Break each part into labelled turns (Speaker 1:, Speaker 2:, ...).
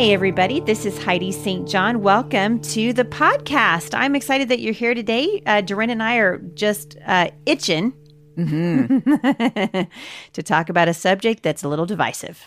Speaker 1: Hey, everybody. This is Heidi St. John. Welcome to the podcast. I'm excited that you're here today. Uh, Dorinda and I are just uh, itching to talk about a subject that's a little divisive.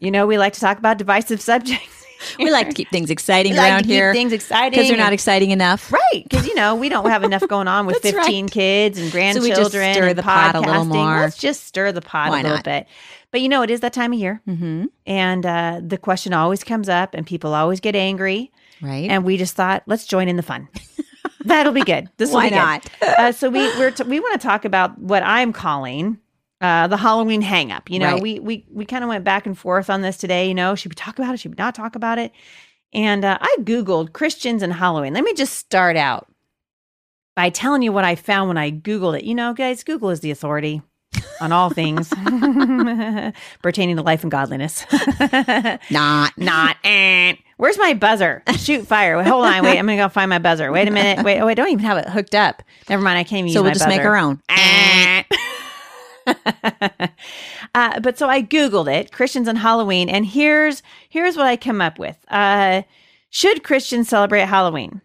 Speaker 1: you know, we like to talk about divisive subjects.
Speaker 2: We like to keep things exciting
Speaker 1: We like
Speaker 2: around
Speaker 1: to keep
Speaker 2: here
Speaker 1: things exciting
Speaker 2: because they're not exciting enough.
Speaker 1: Right, because you know we don't have enough going on with 15
Speaker 2: right.
Speaker 1: kids and
Speaker 2: we
Speaker 1: grandchildren.
Speaker 2: just stir the pot a little more.
Speaker 1: Let's just stir the pot
Speaker 2: Why
Speaker 1: a little
Speaker 2: not?
Speaker 1: bit. But you know, it is that time of year,
Speaker 2: Mm-hmm.
Speaker 1: and uh, the question always comes up, and people always get angry.
Speaker 2: Right.
Speaker 1: And we just thought, let's join in the fun. That'll be good. This will
Speaker 2: Why
Speaker 1: be good. uh, so we we're t- we want to talk about what I'm calling uh, the Halloween hang up. You know,
Speaker 2: Right.
Speaker 1: we we we kind of went back and forth on this today. You know, should we talk about it? Should we not talk about it? And uh, I googled Christians and Halloween. Let me just start out by telling you what I found when I googled it. You know, guys, Google is the authority on all things pertaining to life and godliness.
Speaker 2: not.
Speaker 1: not. eh. Where's my buzzer? Shoot fire. Wait, hold on. Wait, I'm gonna go find my buzzer. Wait a minute. Wait, oh, I don't even have it hooked up. Never mind. I can't even use
Speaker 2: So we'll
Speaker 1: my
Speaker 2: just make our own.
Speaker 1: Uh, but so I googled it, Christians and Halloween, and here's here's what I come up with. Uh, should Christians celebrate Halloween?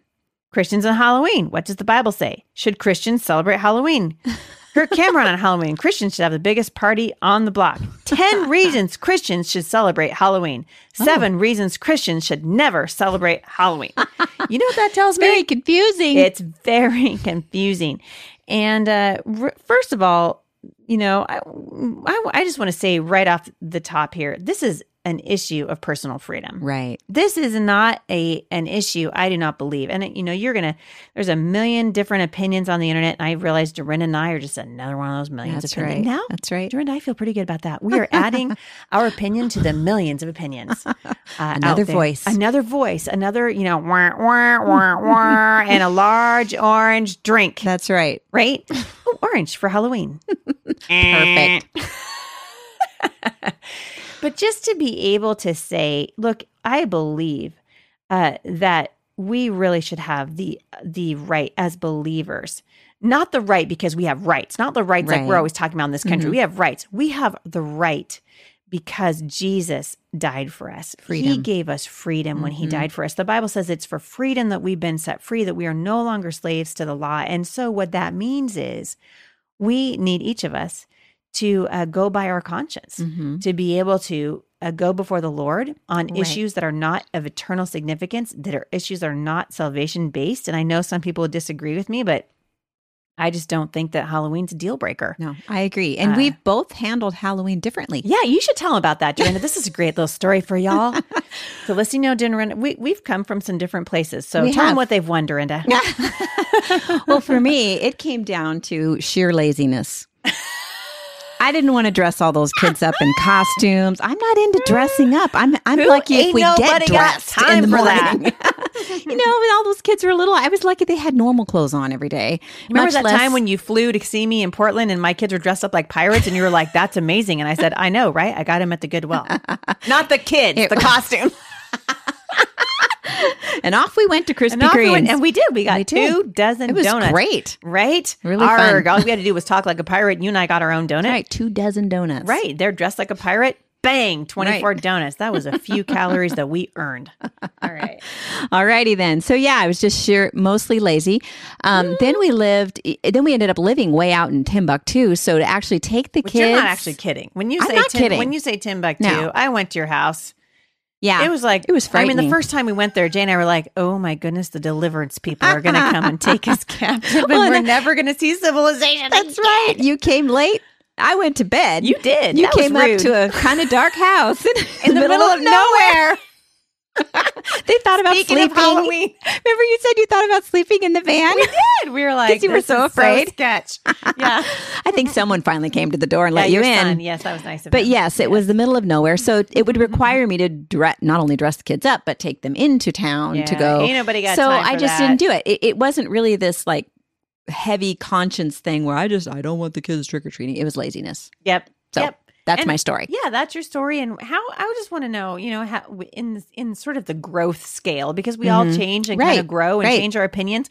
Speaker 1: Christians and Halloween. What does the Bible say? Should Christians celebrate Halloween? Kirk Cameron on Halloween. Christians should have the biggest party on the block. 10 reasons Christians should celebrate Halloween. Seven reasons Christians should never celebrate Halloween. You know what that tells me?
Speaker 2: Very confusing.
Speaker 1: It's very confusing. And uh, r- first of all, you know, I, I, I just want to say right off the top here this is an issue of personal freedom.
Speaker 2: right.
Speaker 1: This is not a an issue I do not believe. And you know, you're gonna there's a million different opinions on the internet. And I realize Dorinda and I are just another one of those millions
Speaker 2: That's
Speaker 1: of opinions.
Speaker 2: right.
Speaker 1: Now
Speaker 2: That's right.
Speaker 1: Dorinda, I feel pretty good about that. We are adding our opinion to the millions of opinions. Uh,
Speaker 2: Another voice.
Speaker 1: Another voice. Another, you know, wah, wah, wah, wah, and a large orange drink,
Speaker 2: That's right.
Speaker 1: right? Oh, orange for Halloween.
Speaker 2: Perfect.
Speaker 1: But just to be able to say, look, I believe uh, that we really should have the the right as believers, not the right because we have rights, not the rights like we're always talking about in this country.
Speaker 2: Mhm.
Speaker 1: We have rights. We have the right because Jesus died for us. He gave us freedom when he
Speaker 2: Mhm.
Speaker 1: died for us. The Bible says it's for freedom that we've been set free, that we are no longer slaves to the law. And so what that means is we need each of us to uh, go by our conscience
Speaker 2: Mhm.
Speaker 1: to be able to uh, go before the Lord on
Speaker 2: Right.
Speaker 1: issues that are not of eternal significance, that are issues that are not salvation based. And I know some people would disagree with me, but I just don't think that Halloween's a deal breaker.
Speaker 2: No, I agree. And
Speaker 1: Uh,
Speaker 2: we've both handled Halloween differently.
Speaker 1: Yeah, you should tell them about that, Dorinda. this is a great little story for y'all. so listening to Dorinda, we, we've come from some different places. So
Speaker 2: We
Speaker 1: tell them what they've won, Dorinda.
Speaker 2: well, for me, it came down to sheer laziness. I didn't want to dress all those kids up in costumes. I'm not into dressing up. I'm I'm
Speaker 1: Who
Speaker 2: lucky if we get dressed
Speaker 1: time
Speaker 2: in the morning. you know, when all those kids were little, I was lucky they had normal clothes on every day.
Speaker 1: Remember that
Speaker 2: less-
Speaker 1: time when you flew to see me in Portland and my kids were dressed up like pirates and you were like, that's amazing. And I said, I know, right? I got them at the Goodwill. Not the kids,
Speaker 2: It-
Speaker 1: the costume.
Speaker 2: and off we went to Krispy
Speaker 1: And, we went- and we did. We got
Speaker 2: We
Speaker 1: two
Speaker 2: did.
Speaker 1: dozen
Speaker 2: it was
Speaker 1: donuts.
Speaker 2: great.
Speaker 1: Right?
Speaker 2: Really
Speaker 1: Arg.
Speaker 2: fun.
Speaker 1: All we had to do was talk like a pirate. and You and I got our own donut.
Speaker 2: Right, two dozen donuts.
Speaker 1: Right. They're dressed like a pirate. Bang, 24 donuts. That was a few calories that we earned. All right.
Speaker 2: Alrighty then. So yeah, I was just sheer mostly lazy. Um, then we lived. Then we ended up living way out in Timbuktu. So to actually take the
Speaker 1: But
Speaker 2: kids,
Speaker 1: you're not actually kidding. When you
Speaker 2: I'm
Speaker 1: say Tim,
Speaker 2: kidding.
Speaker 1: when you say Timbuktu,
Speaker 2: No.
Speaker 1: I went to your house.
Speaker 2: yeah,
Speaker 1: It was like
Speaker 2: it was
Speaker 1: I mean, the first time we went there, Jay and I were like, "Oh my goodness, the deliverance people are going to come and take us captive, and
Speaker 2: Well,
Speaker 1: we're never going to see civilization."
Speaker 2: That's
Speaker 1: again."
Speaker 2: right. You came late. I went to bed.
Speaker 1: You did.
Speaker 2: You
Speaker 1: That
Speaker 2: came up to a kind of dark house in,
Speaker 1: in the middle of nowhere.
Speaker 2: They thought about
Speaker 1: Speaking of
Speaker 2: sleeping.
Speaker 1: Halloween,
Speaker 2: Remember, you said you thought about sleeping in the van.
Speaker 1: we did. We were like,
Speaker 2: you were so afraid."
Speaker 1: sketch. Yeah,
Speaker 2: I think someone finally came to the door and
Speaker 1: yeah,
Speaker 2: let you in.
Speaker 1: son. Yes, that was nice of
Speaker 2: But
Speaker 1: him.
Speaker 2: yes, it was the middle of nowhere, so it would mm-hmm. require me to dress, not only dress the kids up, but take them into town to go.
Speaker 1: ain't nobody got
Speaker 2: so I just
Speaker 1: that.
Speaker 2: didn't do it. it. It wasn't really this like heavy conscience thing where I just I don't want the kids trick or treating. It was laziness.
Speaker 1: Yep.
Speaker 2: So
Speaker 1: yep.
Speaker 2: that's
Speaker 1: And-
Speaker 2: my story.
Speaker 1: Yeah, that's your story, and how I just want to know, you know, how in in sort of the growth scale because we all
Speaker 2: Mhm.
Speaker 1: change and kind of grow and
Speaker 2: right.
Speaker 1: change our opinions.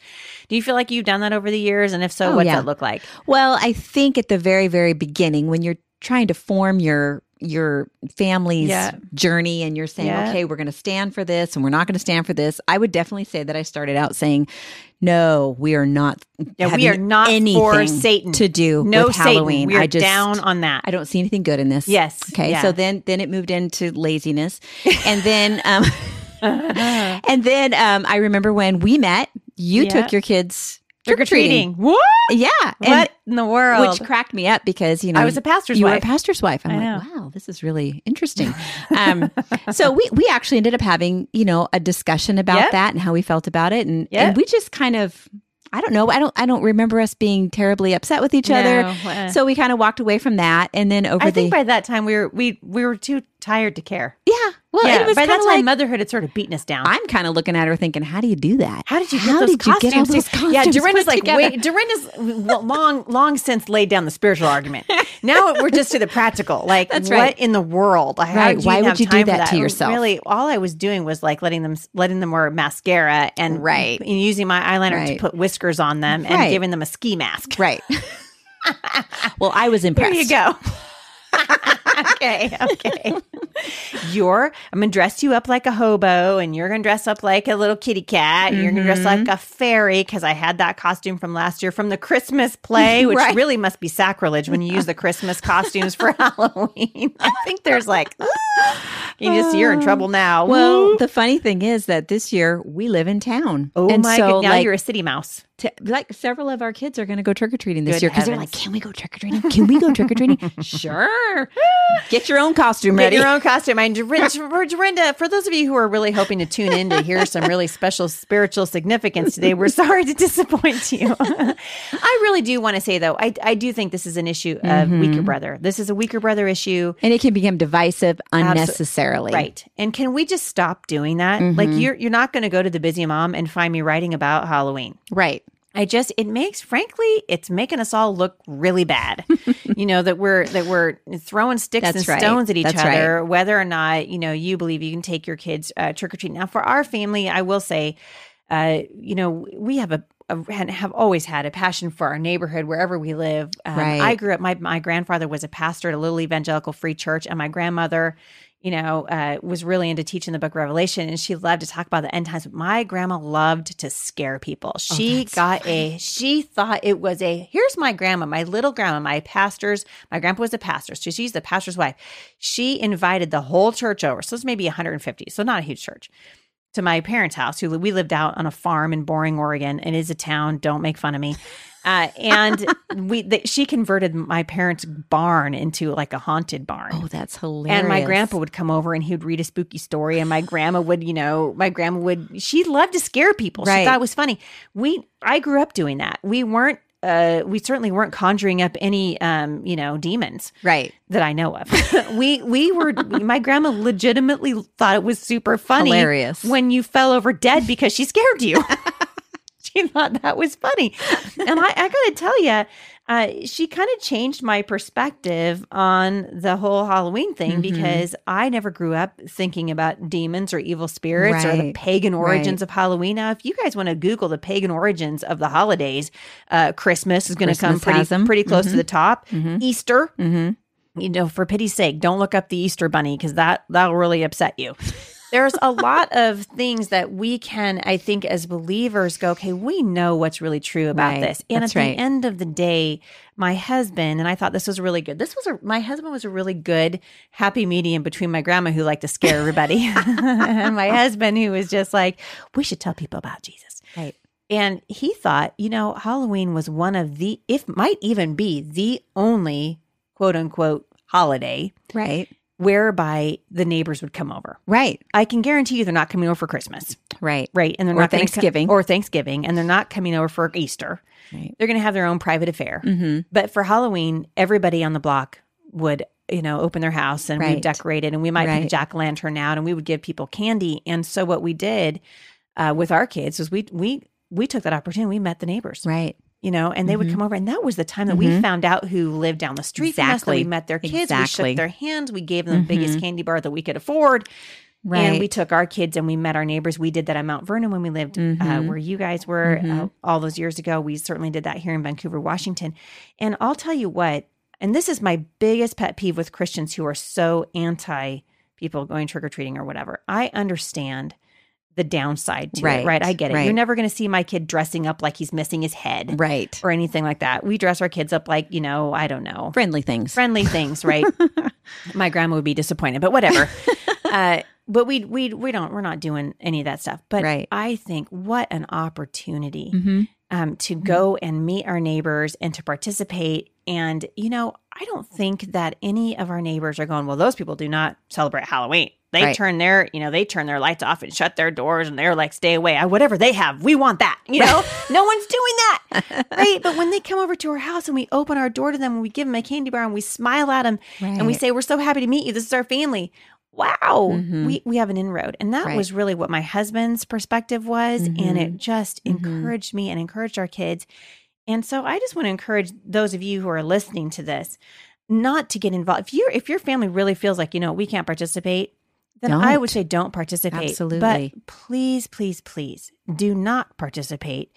Speaker 1: Do you feel like you've done that over the years, and if so,
Speaker 2: Oh,
Speaker 1: what's
Speaker 2: yeah.
Speaker 1: that look like?
Speaker 2: Well, I think at the very very beginning when you're trying to form your your family's
Speaker 1: Yeah.
Speaker 2: journey and you're saying,
Speaker 1: Yeah.
Speaker 2: okay, we're going to stand for this and we're not going to stand for this, I would definitely say that I started out saying, no, we are not.
Speaker 1: Yeah, we are not for Satan.
Speaker 2: to do
Speaker 1: No
Speaker 2: with
Speaker 1: Satan.
Speaker 2: Halloween.
Speaker 1: We are
Speaker 2: I just
Speaker 1: down on that.
Speaker 2: I don't see anything good in this.
Speaker 1: Yes.
Speaker 2: Okay.
Speaker 1: Yeah.
Speaker 2: So then then it moved into laziness. And then um and then um I remember when we met, you
Speaker 1: Yeah.
Speaker 2: took your kids
Speaker 1: Trick or treating. What?
Speaker 2: Yeah.
Speaker 1: What in the world?
Speaker 2: which cracked me up because you know
Speaker 1: I was a pastor's
Speaker 2: you were
Speaker 1: wife.
Speaker 2: a pastor's wife. I'm
Speaker 1: I
Speaker 2: like, wow, this is really interesting. Um, so we we actually ended up having you know a discussion about
Speaker 1: Yep.
Speaker 2: that and how we felt about it, and
Speaker 1: Yep.
Speaker 2: and we just kind of. I don't know. I don't. I don't remember us being terribly upset with each other.
Speaker 1: Uh,
Speaker 2: So we kind of walked away from that, and then over
Speaker 1: I
Speaker 2: the
Speaker 1: think by that time we were we we were too tired to care.
Speaker 2: yeah. Well,
Speaker 1: yeah,
Speaker 2: it was
Speaker 1: by that time
Speaker 2: like
Speaker 1: motherhood had sort of beaten us down.
Speaker 2: I'm kind of looking at her thinking, how do you do that?
Speaker 1: How did you get
Speaker 2: How
Speaker 1: those
Speaker 2: did you get all those
Speaker 1: to- yeah,
Speaker 2: costumes
Speaker 1: Dorinda's like,
Speaker 2: together?
Speaker 1: wait, Dorinda's long, long since laid down the spiritual argument. Now we're just to the practical. Like,
Speaker 2: That's
Speaker 1: what in the world? How
Speaker 2: Right. Why would you do
Speaker 1: for
Speaker 2: that to yourself?
Speaker 1: Really, all I was doing was like letting them, letting them wear mascara and
Speaker 2: Right.
Speaker 1: and using my eyeliner
Speaker 2: Right.
Speaker 1: to put whiskers on them and
Speaker 2: Right.
Speaker 1: giving them a ski mask.
Speaker 2: Right. well, I was impressed.
Speaker 1: There you go. okay, okay. You're I'm gonna dress you up like a hobo, and you're gonna dress up like a little kitty cat. and You're gonna dress
Speaker 2: Mm-hmm.
Speaker 1: like a fairy because I had that costume from last year from the Christmas play, which
Speaker 2: Right.
Speaker 1: really must be sacrilege when you use the Christmas costumes for Halloween. I think there's like you just you're in trouble now.
Speaker 2: Well, the funny thing is that this year we live in town.
Speaker 1: oh
Speaker 2: and
Speaker 1: my
Speaker 2: so,
Speaker 1: god, now
Speaker 2: like,
Speaker 1: you're a city mouse.
Speaker 2: T- like several of our kids are going to go trick or treating this
Speaker 1: Good
Speaker 2: year because they're like, "Can we go trick or treating? Can we go trick or treating?" sure. Get your own costume
Speaker 1: Get
Speaker 2: ready.
Speaker 1: your own costume. And Dorinda, for those of you who are really hoping to tune in to hear some really special spiritual significance today, we're sorry to disappoint you. I really do want to say, though, I, I do think this is an issue of mm-hmm. weaker brother. This is a weaker brother issue.
Speaker 2: and it can become divisive unnecessarily.
Speaker 1: Right. And can we just stop doing that? Like mm-hmm. you're you're not going to go to the busy mom and find me writing about Halloween.
Speaker 2: Right.
Speaker 1: I just it makes frankly it's making us all look really bad. you know that we're that we're throwing sticks
Speaker 2: That's
Speaker 1: and
Speaker 2: right.
Speaker 1: stones at each
Speaker 2: That's
Speaker 1: other whether or not, you know, you believe you can take your kids uh, trick or treat. Now for our family, I will say uh you know, we have a have always had a passion for our neighborhood wherever we live. Um,
Speaker 2: Right.
Speaker 1: I grew up. My my grandfather was a pastor at a little evangelical free church, and my grandmother, you know, uh, was really into teaching the Book Revelation, and she loved to talk about the end times. But my grandma loved to scare people. She
Speaker 2: that's
Speaker 1: got a. She thought it was a. Here's my grandma, my little grandma, my pastor's. My grandpa was a pastor, so she's the pastor's wife. She invited the whole church over. So it's maybe 150. So not a huge church to my parents' house. Who we lived out on a farm in Boring, Oregon. It is a town. Don't make fun of me. Uh, and we, the, she converted my parents' barn into like a haunted barn.
Speaker 2: Oh, that's hilarious.
Speaker 1: and my grandpa would come over and he would read a spooky story, and my grandma would, you know, my grandma would. She loved to scare people. She
Speaker 2: Right.
Speaker 1: thought it was funny. We, I grew up doing that. We weren't. Uh, we certainly weren't conjuring up any, um, you know, demons
Speaker 2: Right.
Speaker 1: that I know of. we we were my grandma legitimately thought it was super funny
Speaker 2: Hilarious.
Speaker 1: when you fell over dead because she scared you. she thought that was funny. And I, I gotta tell you, uh, she kind of changed my perspective on the whole Halloween thing
Speaker 2: Mhm.
Speaker 1: because I never grew up thinking about demons or evil spirits or the pagan origins
Speaker 2: Right.
Speaker 1: of Halloween. Now, if you guys want to Google the pagan origins of the holidays, uh, Christmas is going to come pretty pretty close to
Speaker 2: Mhm.
Speaker 1: the top.
Speaker 2: Mhm.
Speaker 1: Easter,
Speaker 2: Mm-hmm.
Speaker 1: you know, for pity's sake, don't look up the Easter bunny because that that'll really upset you. There's a lot of things that we can, I think, as believers, go, okay, we know what's really true about
Speaker 2: Right.
Speaker 1: this. And
Speaker 2: That's
Speaker 1: at
Speaker 2: right.
Speaker 1: the end of the day, my husband and I thought this was really good. This was a my husband was a really good happy medium between my grandma who liked to scare everybody and my husband who was just like, we should tell people about Jesus.
Speaker 2: Right.
Speaker 1: And he thought, you know, Halloween was one of the, if might even be the only quote unquote holiday
Speaker 2: Right.
Speaker 1: Whereby the neighbors would come over.
Speaker 2: Right.
Speaker 1: I can guarantee you they're not coming over for Christmas,
Speaker 2: Right.
Speaker 1: right? And they're
Speaker 2: Or
Speaker 1: not gonna co-
Speaker 2: Thanksgiving.
Speaker 1: or Thanksgiving, and they're not coming over for Easter.
Speaker 2: Right.
Speaker 1: They're going to have their own private affair.
Speaker 2: Mm-hmm.
Speaker 1: But for Halloween, everybody on the block would, you know, open their house and we
Speaker 2: Right.
Speaker 1: decorated and we might put a jack o' lantern out and we would give people candy. And so what we did uh, with our kids was we we we took that opportunity. We met the neighbors,
Speaker 2: Right.
Speaker 1: You know, and they would
Speaker 2: Mhm.
Speaker 1: come over. And that was the time that we
Speaker 2: Mhm.
Speaker 1: found out who lived down the street from us. That we met their kids. We shook their hands. We gave them the biggest
Speaker 2: Mhm.
Speaker 1: candy bar that we could afford.
Speaker 2: Right.
Speaker 1: And we took our kids and we met our neighbors. We did that at Mount Vernon when we lived uh,
Speaker 2: Mhm.
Speaker 1: where you guys were uh,
Speaker 2: Mhm.
Speaker 1: all those years ago. We certainly did that here in Vancouver, Washington. And I'll tell you what, and this is my biggest pet peeve with Christians who are so anti people going trick or treating or whatever. I understand the downside to
Speaker 2: Right,
Speaker 1: it, right? I get it.
Speaker 2: right.
Speaker 1: You're never going to see my kid dressing up like he's missing his head
Speaker 2: Right.
Speaker 1: or anything like that. We dress our kids up like, you know, I don't know,
Speaker 2: Friendly things.
Speaker 1: friendly things, right? My grandma would be disappointed, but whatever. uh, but we we we don't we're not doing any of that stuff. But
Speaker 2: Right.
Speaker 1: I think what an opportunity
Speaker 2: hmm
Speaker 1: um, to go and meet our neighbors and to participate. And you know, I don't think that any of our neighbors are going. Well, those people do not celebrate Halloween. They
Speaker 2: Right.
Speaker 1: turn their, you know, they turn their lights off and shut their doors, and they're like, "Stay away." I, whatever they have, we want that. You know, no one's doing that, right? But when they come over to our house and we open our door to them and we give them a candy bar and we smile at them and we say, "We're so happy to meet you. This is our family." Wow,
Speaker 2: Mhm.
Speaker 1: we we have an inroad, and that
Speaker 2: Right.
Speaker 1: was really what my husband's perspective was, and
Speaker 2: Mhm.
Speaker 1: it just
Speaker 2: Mhm.
Speaker 1: encouraged me and encouraged our kids. And so I just want to encourage those of you who are listening to this not to get involved. If you if your family really feels like you know we can't participate, then I would say don't participate.
Speaker 2: Absolutely.
Speaker 1: but please, please, please do not participate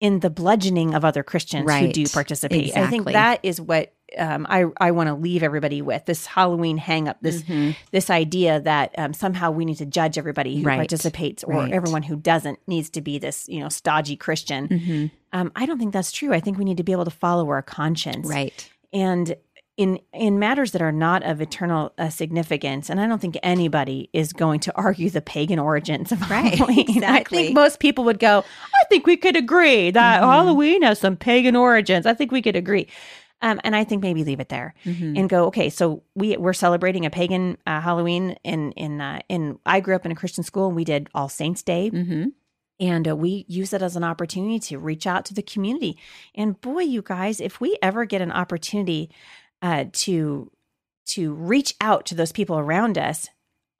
Speaker 1: in the bludgeoning of other Christians who do
Speaker 2: Right.
Speaker 1: participate. I think that is what um, I I want to leave everybody with this Halloween hang up this
Speaker 2: Mhm.
Speaker 1: this idea that um, somehow we need to judge everybody who
Speaker 2: Right.
Speaker 1: participates or
Speaker 2: Right.
Speaker 1: everyone who doesn't needs to be this you know stodgy Christian.
Speaker 2: Mhm.
Speaker 1: Um, I don't think that's true. I think we need to be able to follow our conscience,
Speaker 2: Right.
Speaker 1: And in in matters that are not of eternal uh, significance, and I don't think anybody is going to argue the pagan origins of
Speaker 2: Right,
Speaker 1: Halloween. I think most people would go, "I think we could agree that
Speaker 2: Mhm.
Speaker 1: Halloween has some pagan origins." I think we could agree. Um, and I think maybe leave it there
Speaker 2: Mhm.
Speaker 1: and go okay so we we're celebrating a pagan uh, halloween in in uh, in i grew up in a christian school and we did all saints day
Speaker 2: Mhm.
Speaker 1: and uh, we use it as an opportunity to reach out to the community and boy you guys if we ever get an opportunity uh, to to reach out to those people around us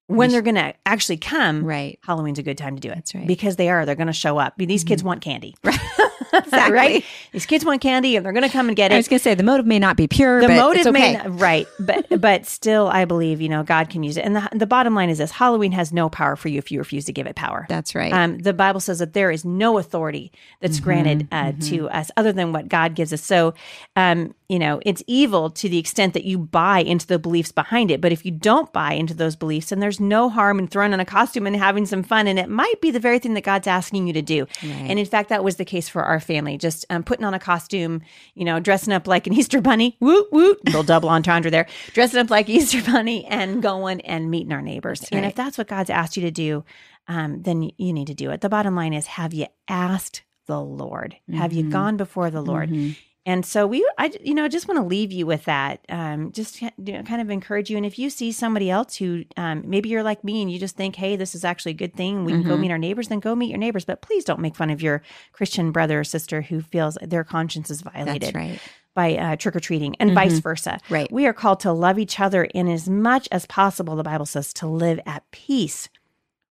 Speaker 1: when they're going to actually come
Speaker 2: Right.
Speaker 1: halloween's a good time to do it
Speaker 2: That's right.
Speaker 1: because they are they're going to show up these kids want candy
Speaker 2: Right. Exactly.
Speaker 1: right these kids want candy and they're going to come and get it.
Speaker 2: I was going to say the motive may not be pure,
Speaker 1: the motive
Speaker 2: okay.
Speaker 1: may not, right but but still i believe you know god can use it and the, the bottom line is this halloween has no power for you if you refuse to give it power
Speaker 2: That's right.
Speaker 1: um, the bible says that there is no authority that's
Speaker 2: Mm-hmm,
Speaker 1: granted uh, to us other than what god gives us so um, you know it's evil to the extent that you buy into the beliefs behind it. But if you don't buy into those beliefs then there's no harm in throwing on a costume and having some fun. And it might be the very thing that god's asking you to do.
Speaker 2: Right.
Speaker 1: and in fact that was the case for our family just um, putting on a costume you know dressing up like an easter bunny. Woot woot. Little double entendre there. Dressing up like Easter bunny and going and meeting our neighbors. And if that's what god's asked you to do um, then you need to do it. The bottom line is have you asked the lord? Have you
Speaker 2: Mhm.
Speaker 1: gone before the lord?
Speaker 2: Mhm.
Speaker 1: And so we, I, you know, just want to leave you with that. Um, just you know, kind of encourage you. And if you see somebody else who, um, maybe you're like me and you just think, hey, this is actually a good thing. We can go
Speaker 2: Mhm.
Speaker 1: meet our neighbors. Then go meet your neighbors. But please don't make fun of your Christian brother or sister who feels their conscience is violated
Speaker 2: right.
Speaker 1: by uh, trick or treating, and vice versa.
Speaker 2: Right.
Speaker 1: We are called to love each other, in as much as possible, the Bible says to live at peace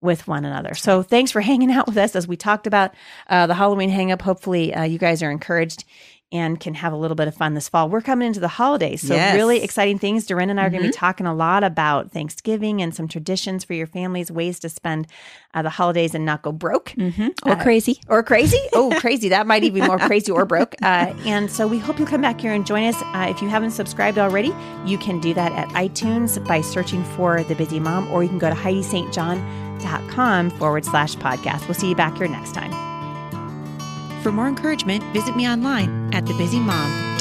Speaker 1: with one another. So thanks for hanging out with us as we talked about uh, the Halloween hang up. Hopefully, uh, you guys are encouraged and can have a little bit of fun this fall. We're coming into the holidays. So,
Speaker 2: Yes.
Speaker 1: really exciting things. Dorinda and I are going to be talking a lot about Thanksgiving and some traditions for your families, ways to spend uh, the holidays and not go broke
Speaker 2: hmm Or crazy.
Speaker 1: or crazy. Oh, crazy. That might even be more crazy or broke. Uh, and so we hope you'll come back here and join us. Uh, if you haven't subscribed already, you can do that at iTunes by searching for The Busy Mom, or you can go to HeidiSt.John.com forward slash podcast. We'll see you back here next time. For more encouragement, visit me online at thebusymom.com.